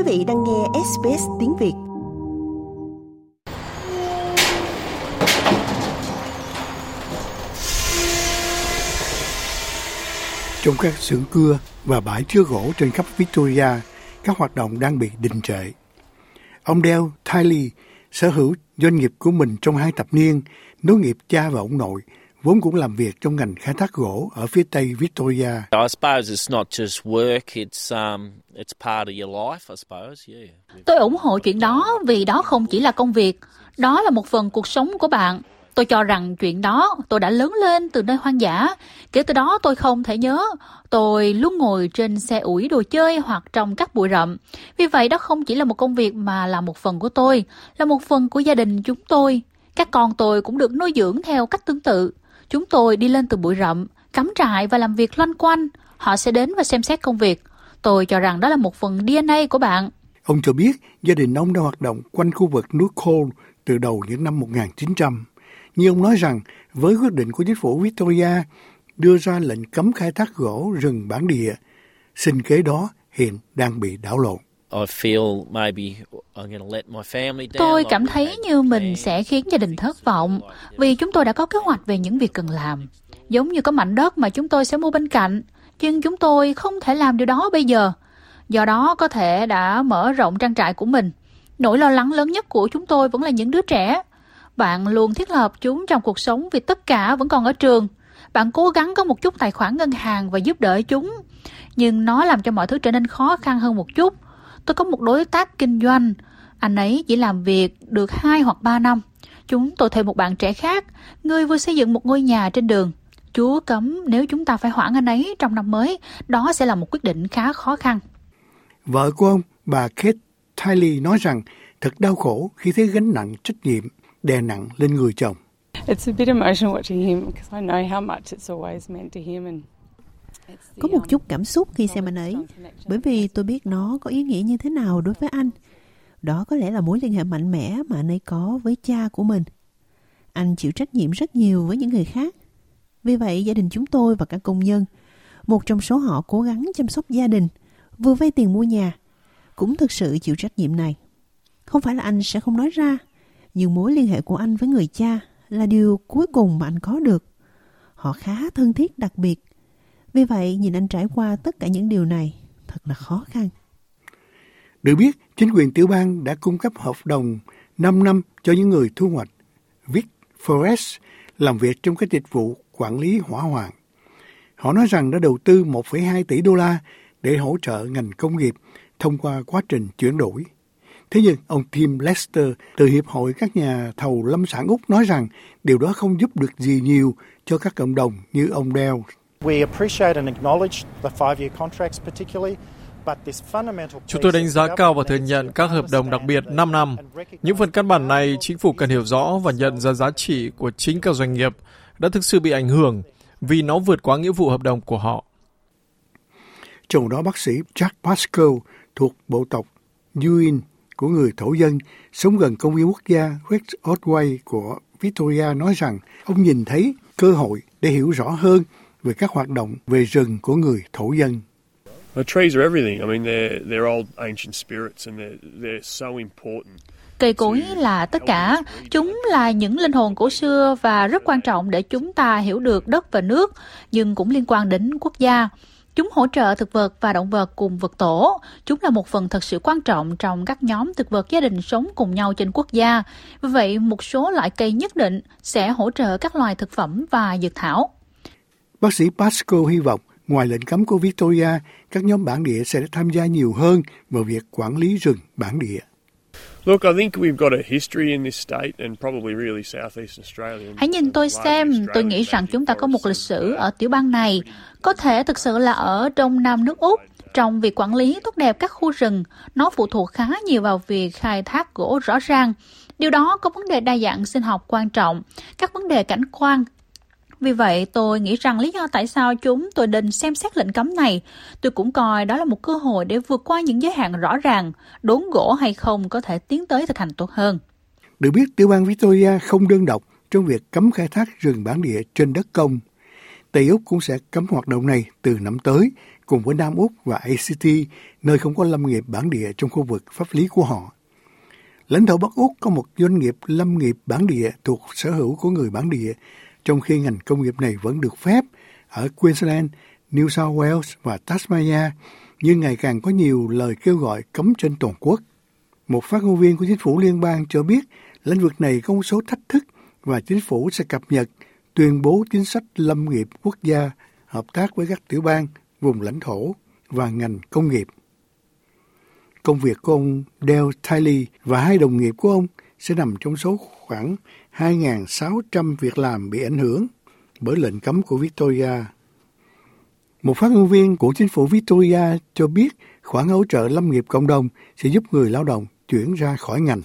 Quý vị đang nghe SBS tiếng Việt. Trong các xưởng cưa và bãi chứa gỗ trên khắp Victoria, các hoạt động đang bị đình trệ. Ông Dale Tiley, sở hữu doanh nghiệp của mình trong hai thập niên, nối nghiệp cha và ông nội, vốn cũng làm việc trong ngành khai thác gỗ ở phía tây Victoria. I suppose it's not just work, it's um, it's part of your life, I suppose. Yeah. Tôi ủng hộ chuyện đó vì đó không chỉ là công việc, đó là một phần cuộc sống của bạn. Tôi cho rằng chuyện đó tôi đã lớn lên từ nơi hoang dã. Kể từ đó tôi không thể nhớ. Tôi luôn ngồi trên xe ủi đồ chơi hoặc trong các bụi rậm. Vì vậy đó không chỉ là một công việc mà là một phần của tôi, là một phần của gia đình chúng tôi. Các con tôi cũng được nuôi dưỡng theo cách tương tự. Chúng tôi đi lên từ bụi rậm, cắm trại và làm việc loanh quanh. Họ sẽ đến và xem xét công việc. Tôi cho rằng đó là một phần DNA của bạn. Ông cho biết gia đình ông đã hoạt động quanh khu vực núi Cole từ đầu những năm 1900. Nhưng ông nói rằng với quyết định của chính phủ Victoria đưa ra lệnh cấm khai thác gỗ rừng bản địa, sinh kế đó hiện đang bị đảo lộn. Tôi cảm thấy như mình sẽ khiến gia đình thất vọng vì chúng tôi đã có kế hoạch về những việc cần làm. Giống như có mảnh đất mà chúng tôi sẽ mua bên cạnh, nhưng chúng tôi không thể làm điều đó bây giờ. Do đó có thể đã mở rộng trang trại của mình. Nỗi lo lắng lớn nhất của chúng tôi vẫn là những đứa trẻ. Bạn luôn thiết lập chúng trong cuộc sống vì tất cả vẫn còn ở trường. Bạn cố gắng có một chút tài khoản ngân hàng và giúp đỡ chúng. Nhưng nó làm cho mọi thứ trở nên khó khăn hơn một chút. Tôi có một đối tác kinh doanh. Anh ấy chỉ làm việc được 2 hoặc 3 năm. Chúng tôi thuê một bạn trẻ khác, người vừa xây dựng một ngôi nhà trên đường. Chúa cấm nếu chúng ta phải hoãn anh ấy trong năm mới, đó sẽ là một quyết định khá khó khăn. Vợ của ông, bà Kate Tiley nói rằng thật đau khổ khi thấy gánh nặng trách nhiệm đè nặng lên người chồng. Có một chút cảm xúc khi xem anh ấy, bởi vì tôi biết nó có ý nghĩa như thế nào đối với anh. Đó có lẽ là mối liên hệ mạnh mẽ mà anh ấy có với cha của mình. Anh chịu trách nhiệm rất nhiều với những người khác. Vì vậy, gia đình chúng tôi và các công nhân, một trong số họ cố gắng chăm sóc gia đình, vừa vay tiền mua nhà, cũng thực sự chịu trách nhiệm này. Không phải là anh sẽ không nói ra, nhưng mối liên hệ của anh với người cha là điều cuối cùng mà anh có được. Họ khá thân thiết đặc biệt. Vì vậy, nhìn anh trải qua tất cả những điều này thật là khó khăn. Được biết, chính quyền tiểu bang đã cung cấp hợp đồng 5 năm cho những người thu hoạch Vic Forest làm việc trong các dịch vụ quản lý hỏa hoạn. Họ nói rằng đã đầu tư 1,2 tỷ đô la để hỗ trợ ngành công nghiệp thông qua quá trình chuyển đổi. Thế nhưng ông Tim Lester từ Hiệp hội các nhà thầu lâm sản Úc nói rằng điều đó không giúp được gì nhiều cho các cộng đồng như ông Dell. Chúng tôi đánh giá cao và thừa nhận các hợp đồng đặc biệt 5 năm. Những phần căn bản này chính phủ cần hiểu rõ và nhận ra giá trị của chính các doanh nghiệp đã thực sự bị ảnh hưởng vì nó vượt quá nghĩa vụ hợp đồng của họ. Trong đó bác sĩ Jack Pascal thuộc bộ tộc Yuin của người thổ dân sống gần công viên quốc gia West Otway của Victoria nói rằng ông nhìn thấy cơ hội để hiểu rõ hơn về các hoạt động về rừng của người thổ dân. The trees are everything. I mean, they're, they're old ancient spirits and they're, they're so important. Cây cối là tất cả. Chúng là những linh hồn cổ xưa và rất quan trọng để chúng ta hiểu được đất và nước, nhưng cũng liên quan đến quốc gia. Chúng hỗ trợ thực vật và động vật cùng vật tổ. Chúng là một phần thật sự quan trọng trong các nhóm thực vật gia đình sống cùng nhau trên quốc gia. Vì vậy, một số loại cây nhất định sẽ hỗ trợ các loài thực phẩm và dược thảo. Bác sĩ Pasco hy vọng ngoài lệnh cấm của Victoria, các nhóm bản địa sẽ tham gia nhiều hơn vào việc quản lý rừng bản địa. Hãy nhìn tôi xem, tôi nghĩ rằng chúng ta có một lịch sử ở tiểu bang này, có thể thực sự là ở Đông Nam nước Úc. Trong việc quản lý tốt đẹp các khu rừng, nó phụ thuộc khá nhiều vào việc khai thác gỗ rõ ràng. Điều đó có vấn đề đa dạng sinh học quan trọng, các vấn đề cảnh quan, vì vậy, tôi nghĩ rằng lý do tại sao chúng tôi định xem xét lệnh cấm này, tôi cũng coi đó là một cơ hội để vượt qua những giới hạn rõ ràng, đốn gỗ hay không có thể tiến tới thực hành tốt hơn. Được biết, tiểu bang Victoria không đơn độc trong việc cấm khai thác rừng bản địa trên đất công. Tây Úc cũng sẽ cấm hoạt động này từ năm tới, cùng với Nam Úc và ACT, nơi không có lâm nghiệp bản địa trong khu vực pháp lý của họ. Lãnh thổ Bắc Úc có một doanh nghiệp lâm nghiệp bản địa thuộc sở hữu của người bản địa, trong khi ngành công nghiệp này vẫn được phép ở Queensland, New South Wales và Tasmania, nhưng ngày càng có nhiều lời kêu gọi cấm trên toàn quốc. Một phát ngôn viên của chính phủ liên bang cho biết lĩnh vực này có một số thách thức và chính phủ sẽ cập nhật tuyên bố chính sách lâm nghiệp quốc gia hợp tác với các tiểu bang, vùng lãnh thổ và ngành công nghiệp. Công việc của ông Dale Tiley và hai đồng nghiệp của ông sẽ nằm trong số khoảng 2.600 việc làm bị ảnh hưởng bởi lệnh cấm của Victoria. Một phát ngôn viên của chính phủ Victoria cho biết khoản hỗ trợ lâm nghiệp cộng đồng sẽ giúp người lao động chuyển ra khỏi ngành.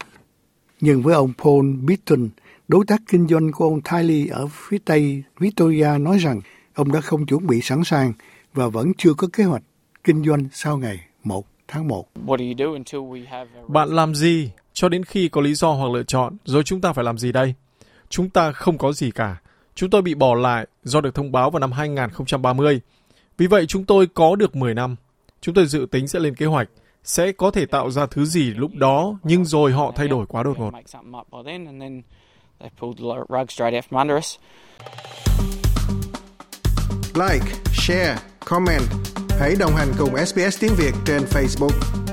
Nhưng với ông Paul Beaton, đối tác kinh doanh của ông Tiley ở phía Tây Victoria nói rằng ông đã không chuẩn bị sẵn sàng và vẫn chưa có kế hoạch kinh doanh sau ngày 1 tháng 1. Bạn làm gì cho đến khi có lý do hoặc lựa chọn, rồi chúng ta phải làm gì đây? Chúng ta không có gì cả. Chúng tôi bị bỏ lại do được thông báo vào năm 2030. Vì vậy chúng tôi có được 10 năm. Chúng tôi dự tính sẽ lên kế hoạch, sẽ có thể tạo ra thứ gì lúc đó, nhưng rồi họ thay đổi quá đột ngột. Like, share, comment. Hãy đồng hành cùng SBS tiếng Việt trên Facebook.